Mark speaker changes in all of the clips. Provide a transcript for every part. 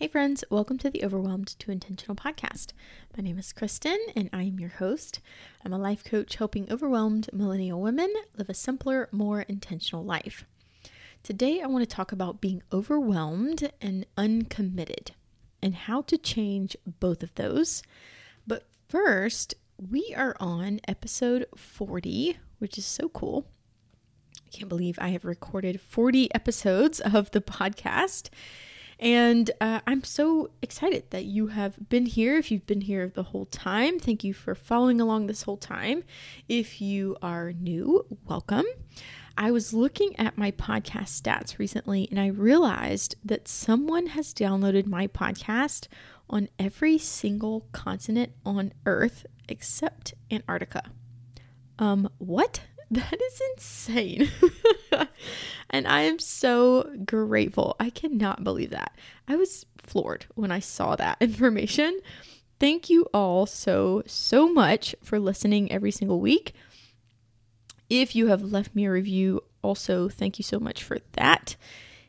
Speaker 1: Hey, friends, welcome to the Overwhelmed to Intentional podcast. My name is Kristen, and I am your host. I'm a life coach helping overwhelmed millennial women live a simpler, more intentional life. Today, I want to talk about being overwhelmed and uncommitted and how to change both of those. But first, we are on episode 40, which is so cool. I can't believe I have recorded 40 episodes of the podcast. And uh, I'm so excited that you have been here. If you've been here the whole time, thank you for following along this whole time. If you are new, welcome. I was looking at my podcast stats recently and I realized that someone has downloaded my podcast on every single continent on Earth except Antarctica. Um, what? That is insane. and I am so grateful. I cannot believe that. I was floored when I saw that information. Thank you all so, so much for listening every single week. If you have left me a review, also thank you so much for that.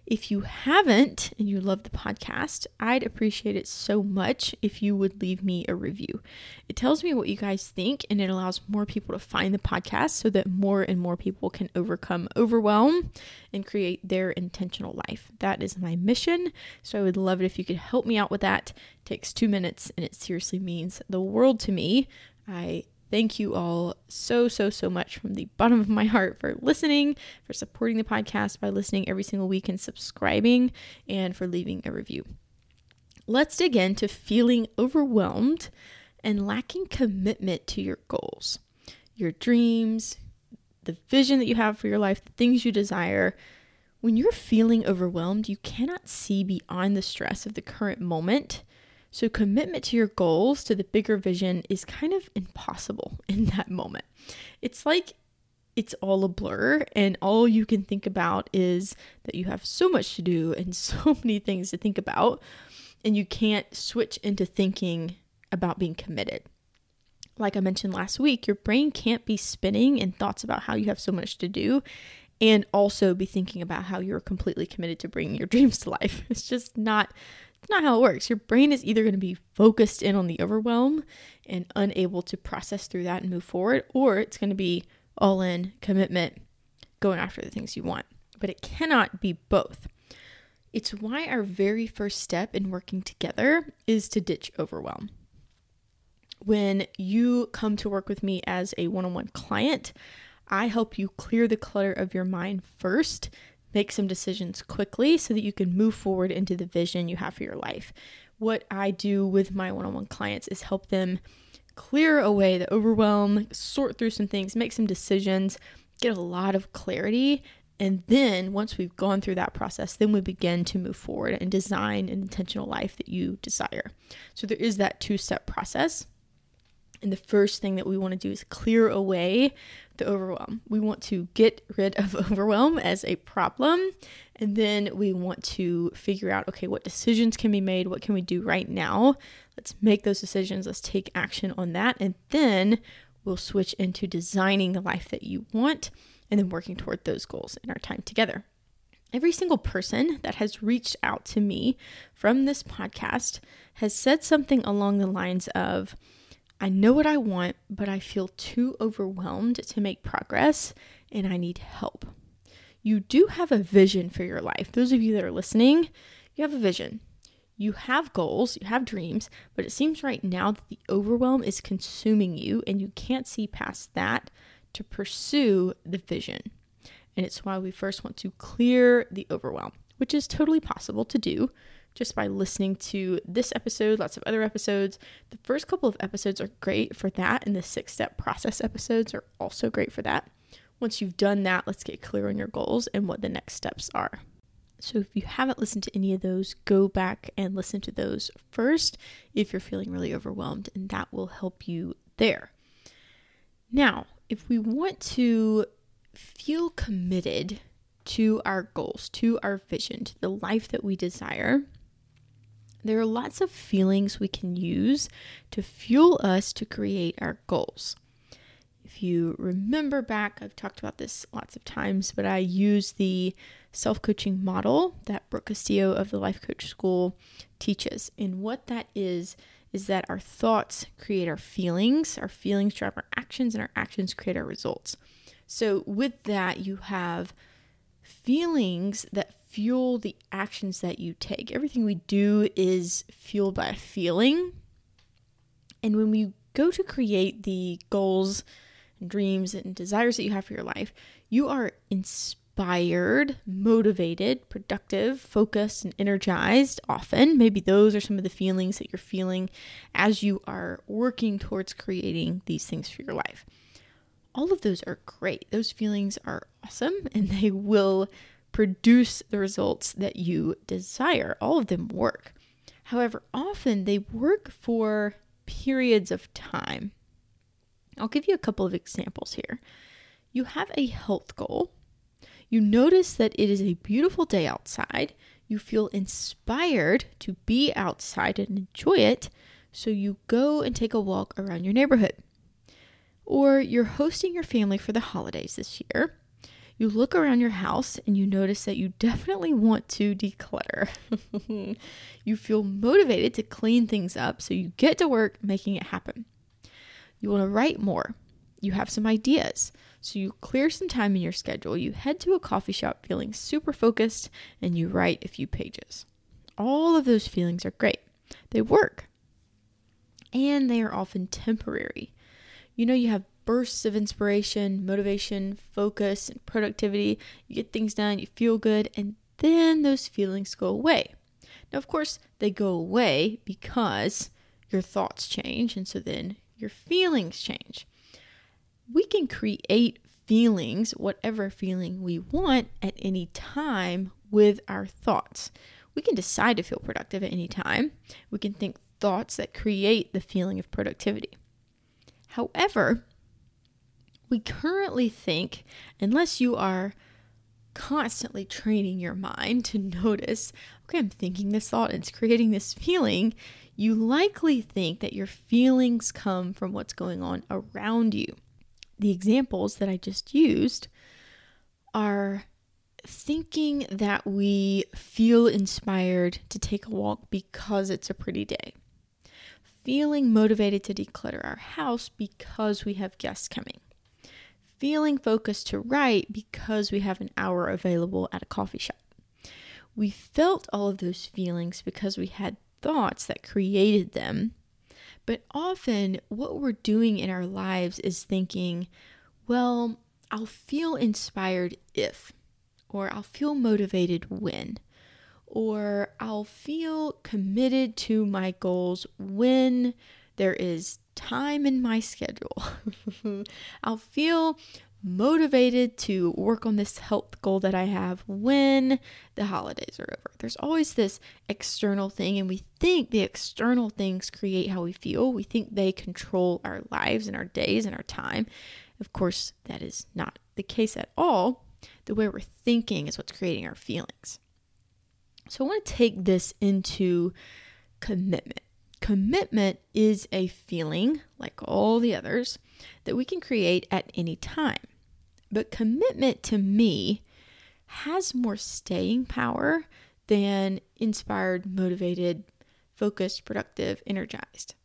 Speaker 1: If you haven't and you love the podcast, I'd appreciate it so much if you would leave me a review. It tells me what you guys think and it allows more people to find the podcast so that more and more people can overcome overwhelm and create their intentional life. That is my mission. So I would love it if you could help me out with that. It takes two minutes and it seriously means the world to me. I Thank you all so, so, so much from the bottom of my heart for listening, for supporting the podcast by listening every single week and subscribing, and for leaving a review. Let's dig into feeling overwhelmed and lacking commitment to your goals, your dreams, the vision that you have for your life, the things you desire. When you're feeling overwhelmed, you cannot see beyond the stress of the current moment so, commitment to your goals, to the bigger vision, is kind of impossible in that moment. It's like it's all a blur, and all you can think about is that you have so much to do and so many things to think about, and you can't switch into thinking about being committed. Like I mentioned last week, your brain can't be spinning in thoughts about how you have so much to do and also be thinking about how you're completely committed to bringing your dreams to life. It's just not it's not how it works. Your brain is either going to be focused in on the overwhelm and unable to process through that and move forward, or it's going to be all in commitment, going after the things you want. But it cannot be both. It's why our very first step in working together is to ditch overwhelm. When you come to work with me as a one on one client, I help you clear the clutter of your mind first make some decisions quickly so that you can move forward into the vision you have for your life. What I do with my one on one clients is help them clear away the overwhelm, sort through some things, make some decisions, get a lot of clarity. And then once we've gone through that process, then we begin to move forward and design an intentional life that you desire. So there is that two step process. And the first thing that we want to do is clear away the overwhelm. We want to get rid of overwhelm as a problem. And then we want to figure out okay, what decisions can be made? What can we do right now? Let's make those decisions. Let's take action on that. And then we'll switch into designing the life that you want and then working toward those goals in our time together. Every single person that has reached out to me from this podcast has said something along the lines of, I know what I want, but I feel too overwhelmed to make progress and I need help. You do have a vision for your life. Those of you that are listening, you have a vision. You have goals, you have dreams, but it seems right now that the overwhelm is consuming you and you can't see past that to pursue the vision. And it's why we first want to clear the overwhelm, which is totally possible to do just by listening to this episode, lots of other episodes. The first couple of episodes are great for that, and the six step process episodes are also great for that. Once you've done that, let's get clear on your goals and what the next steps are. So, if you haven't listened to any of those, go back and listen to those first if you're feeling really overwhelmed, and that will help you there. Now, if we want to feel committed to our goals, to our vision, to the life that we desire, there are lots of feelings we can use to fuel us to create our goals. If you remember back, I've talked about this lots of times, but I use the self coaching model that Brooke Castillo of the Life Coach School teaches. And what that is, is that our thoughts create our feelings, our feelings drive our actions, and our actions create our results. So, with that, you have feelings that fuel the actions that you take. Everything we do is fueled by a feeling. And when we go to create the goals and dreams and desires that you have for your life, you are inspired, motivated, productive, focused, and energized often. Maybe those are some of the feelings that you're feeling as you are working towards creating these things for your life. All of those are great. Those feelings are awesome and they will produce the results that you desire. All of them work. However, often they work for periods of time. I'll give you a couple of examples here. You have a health goal. You notice that it is a beautiful day outside. You feel inspired to be outside and enjoy it, so you go and take a walk around your neighborhood. Or you're hosting your family for the holidays this year. You look around your house and you notice that you definitely want to declutter. you feel motivated to clean things up, so you get to work making it happen. You want to write more. You have some ideas. So you clear some time in your schedule. You head to a coffee shop feeling super focused and you write a few pages. All of those feelings are great. They work. And they are often temporary. You know, you have bursts of inspiration, motivation, focus, and productivity. You get things done, you feel good, and then those feelings go away. Now, of course, they go away because your thoughts change, and so then your feelings change. We can create feelings, whatever feeling we want, at any time with our thoughts. We can decide to feel productive at any time. We can think thoughts that create the feeling of productivity. However, we currently think, unless you are constantly training your mind to notice, okay, I'm thinking this thought, it's creating this feeling, you likely think that your feelings come from what's going on around you. The examples that I just used are thinking that we feel inspired to take a walk because it's a pretty day, feeling motivated to declutter our house because we have guests coming feeling focused to write because we have an hour available at a coffee shop. We felt all of those feelings because we had thoughts that created them. But often, what we're doing in our lives is thinking, well, I'll feel inspired if, or I'll feel motivated when, or I'll feel committed to my goals when there is time in my schedule. I'll feel motivated to work on this health goal that I have when the holidays are over. There's always this external thing, and we think the external things create how we feel. We think they control our lives and our days and our time. Of course, that is not the case at all. The way we're thinking is what's creating our feelings. So I want to take this into commitment. Commitment is a feeling, like all the others, that we can create at any time. But commitment to me has more staying power than inspired, motivated, focused, productive, energized.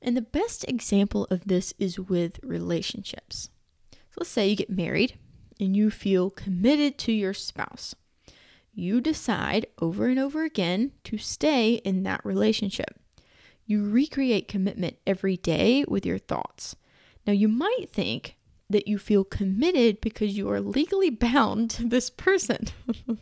Speaker 1: And the best example of this is with relationships. So let's say you get married and you feel committed to your spouse. You decide over and over again to stay in that relationship. You recreate commitment every day with your thoughts. Now, you might think that you feel committed because you are legally bound to this person.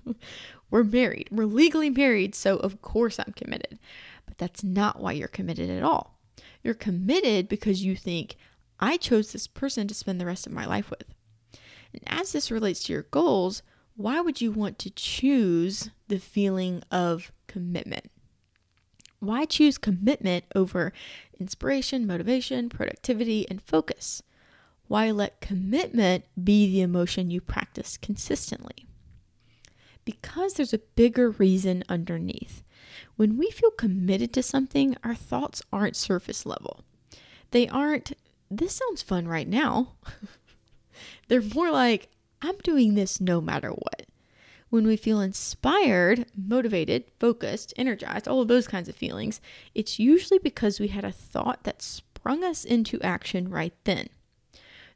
Speaker 1: We're married. We're legally married, so of course I'm committed. But that's not why you're committed at all. You're committed because you think, I chose this person to spend the rest of my life with. And as this relates to your goals, why would you want to choose the feeling of commitment? Why choose commitment over inspiration, motivation, productivity, and focus? Why let commitment be the emotion you practice consistently? Because there's a bigger reason underneath. When we feel committed to something, our thoughts aren't surface level. They aren't, this sounds fun right now. They're more like, I'm doing this no matter what. When we feel inspired, motivated, focused, energized, all of those kinds of feelings, it's usually because we had a thought that sprung us into action right then.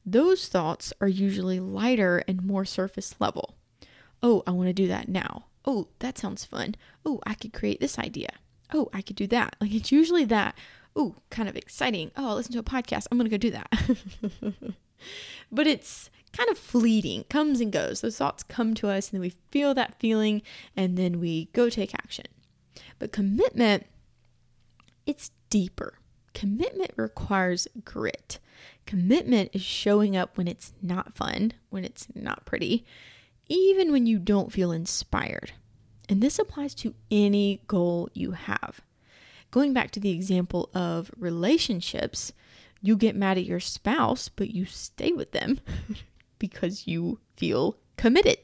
Speaker 1: Those thoughts are usually lighter and more surface level. Oh, I want to do that now. Oh, that sounds fun. Oh, I could create this idea. Oh, I could do that. Like it's usually that. Oh, kind of exciting. Oh, I'll listen to a podcast. I'm going to go do that. but it's kind of fleeting, comes and goes. Those thoughts come to us and then we feel that feeling and then we go take action. But commitment, it's deeper. Commitment requires grit. Commitment is showing up when it's not fun, when it's not pretty, even when you don't feel inspired. And this applies to any goal you have. Going back to the example of relationships, you get mad at your spouse, but you stay with them because you feel committed.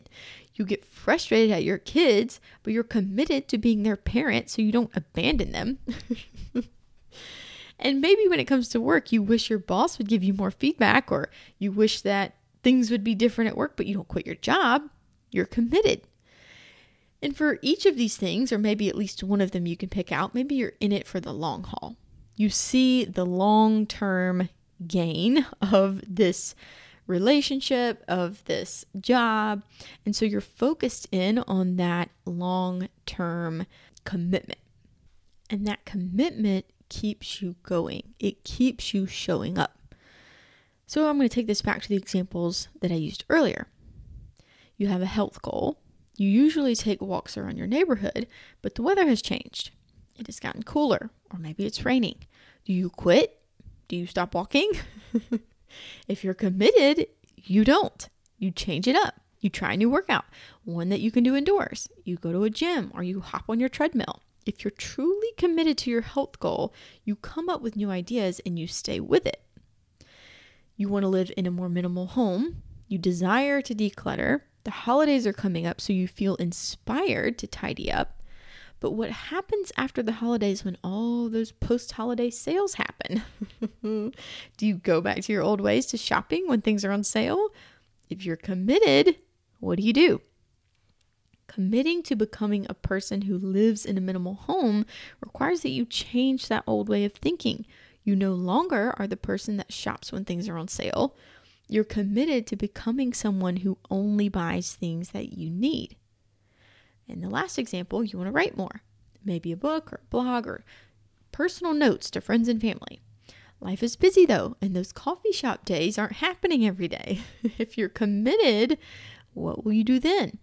Speaker 1: You get frustrated at your kids, but you're committed to being their parent so you don't abandon them. and maybe when it comes to work, you wish your boss would give you more feedback or you wish that things would be different at work, but you don't quit your job. You're committed. And for each of these things, or maybe at least one of them you can pick out, maybe you're in it for the long haul. You see the long term gain of this relationship, of this job. And so you're focused in on that long term commitment. And that commitment keeps you going, it keeps you showing up. So I'm going to take this back to the examples that I used earlier. You have a health goal you usually take walks around your neighborhood, but the weather has changed. It has gotten cooler, or maybe it's raining. Do you quit? Do you stop walking? if you're committed, you don't. You change it up. You try a new workout, one that you can do indoors. You go to a gym or you hop on your treadmill. If you're truly committed to your health goal, you come up with new ideas and you stay with it. You want to live in a more minimal home. You desire to declutter. The holidays are coming up, so you feel inspired to tidy up. But what happens after the holidays when all those post holiday sales happen? do you go back to your old ways to shopping when things are on sale? If you're committed, what do you do? Committing to becoming a person who lives in a minimal home requires that you change that old way of thinking. You no longer are the person that shops when things are on sale. You're committed to becoming someone who only buys things that you need. In the last example, you want to write more. Maybe a book or a blog or personal notes to friends and family. Life is busy though, and those coffee shop days aren't happening every day. if you're committed, what will you do then?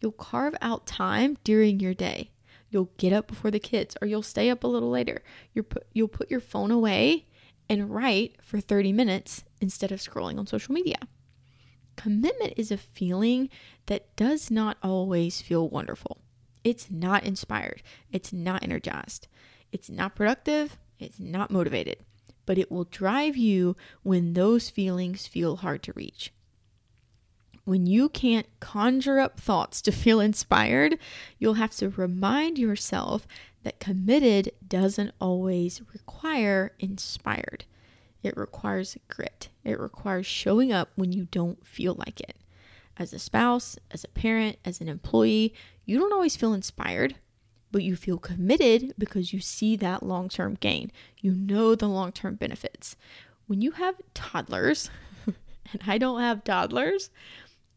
Speaker 1: You'll carve out time during your day. You'll get up before the kids or you'll stay up a little later. Put, you'll put your phone away and write for 30 minutes instead of scrolling on social media. Commitment is a feeling that does not always feel wonderful. It's not inspired, it's not energized, it's not productive, it's not motivated, but it will drive you when those feelings feel hard to reach. When you can't conjure up thoughts to feel inspired, you'll have to remind yourself that committed doesn't always require inspired. It requires grit. It requires showing up when you don't feel like it. As a spouse, as a parent, as an employee, you don't always feel inspired, but you feel committed because you see that long term gain. You know the long term benefits. When you have toddlers, and I don't have toddlers,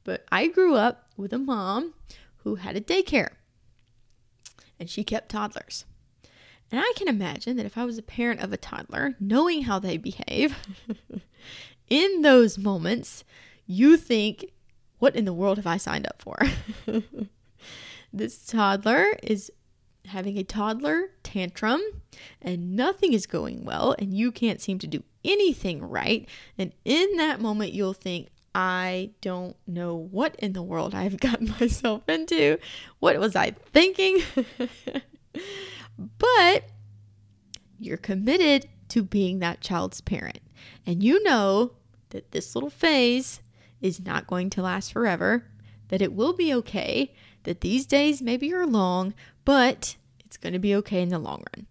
Speaker 1: but I grew up with a mom who had a daycare and she kept toddlers. And I can imagine that if I was a parent of a toddler, knowing how they behave, in those moments, you think, what in the world have I signed up for? this toddler is having a toddler tantrum and nothing is going well and you can't seem to do anything right. And in that moment, you'll think, I don't know what in the world I've gotten myself into. What was I thinking? But you're committed to being that child's parent. And you know that this little phase is not going to last forever, that it will be okay, that these days maybe are long, but it's going to be okay in the long run.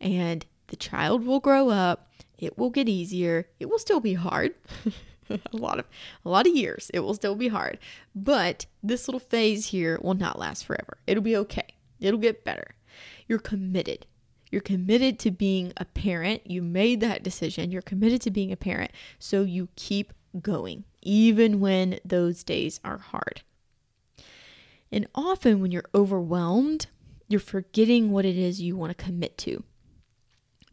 Speaker 1: And the child will grow up, it will get easier, it will still be hard. a lot of a lot of years. It will still be hard. But this little phase here will not last forever. It'll be okay. It'll get better. You're committed. You're committed to being a parent. You made that decision. You're committed to being a parent. So you keep going, even when those days are hard. And often when you're overwhelmed, you're forgetting what it is you want to commit to.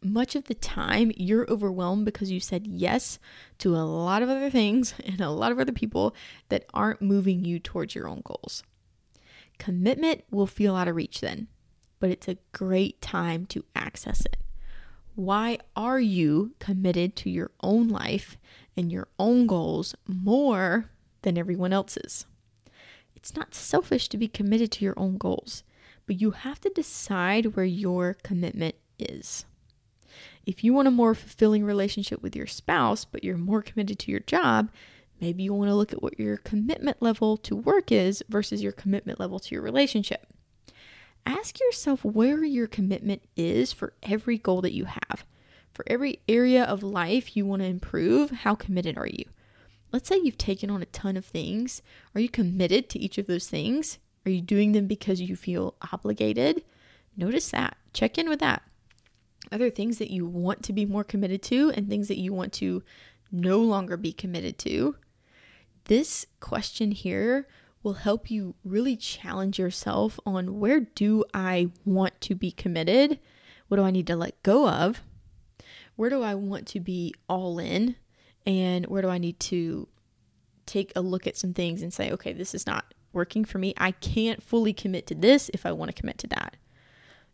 Speaker 1: Much of the time, you're overwhelmed because you said yes to a lot of other things and a lot of other people that aren't moving you towards your own goals. Commitment will feel out of reach then but it's a great time to access it. Why are you committed to your own life and your own goals more than everyone else's? It's not selfish to be committed to your own goals, but you have to decide where your commitment is. If you want a more fulfilling relationship with your spouse, but you're more committed to your job, maybe you want to look at what your commitment level to work is versus your commitment level to your relationship ask yourself where your commitment is for every goal that you have. For every area of life you want to improve, how committed are you? Let's say you've taken on a ton of things. Are you committed to each of those things? Are you doing them because you feel obligated? Notice that. Check in with that. Other things that you want to be more committed to and things that you want to no longer be committed to. This question here will help you really challenge yourself on where do I want to be committed? What do I need to let go of? Where do I want to be all in? And where do I need to take a look at some things and say, okay, this is not working for me. I can't fully commit to this if I want to commit to that.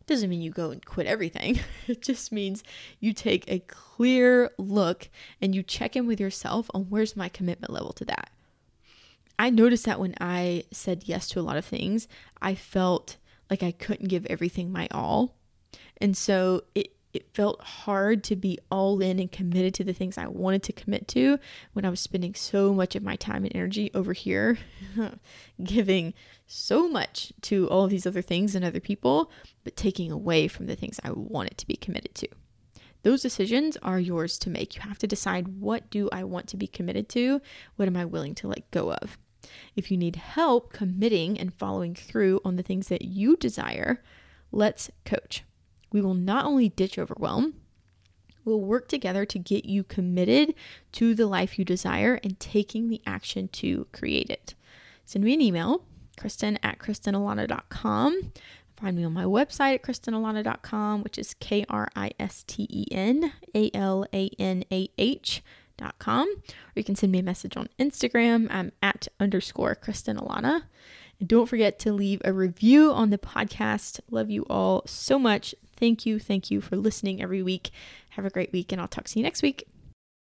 Speaker 1: Doesn't mean you go and quit everything. It just means you take a clear look and you check in with yourself on where's my commitment level to that. I noticed that when I said yes to a lot of things, I felt like I couldn't give everything my all. And so it it felt hard to be all in and committed to the things I wanted to commit to when I was spending so much of my time and energy over here, giving so much to all of these other things and other people, but taking away from the things I wanted to be committed to. Those decisions are yours to make. You have to decide what do I want to be committed to? What am I willing to let go of? If you need help committing and following through on the things that you desire, let's coach. We will not only ditch overwhelm, we'll work together to get you committed to the life you desire and taking the action to create it. Send me an email, Kristen at KristenAlana.com. Find me on my website at KristenAlana.com, which is K R I S T E N A L A N A H com, or you can send me a message on Instagram. I'm at underscore Kristen Alana. And don't forget to leave a review on the podcast. Love you all so much. Thank you. Thank you for listening every week. Have a great week, and I'll talk to you next week.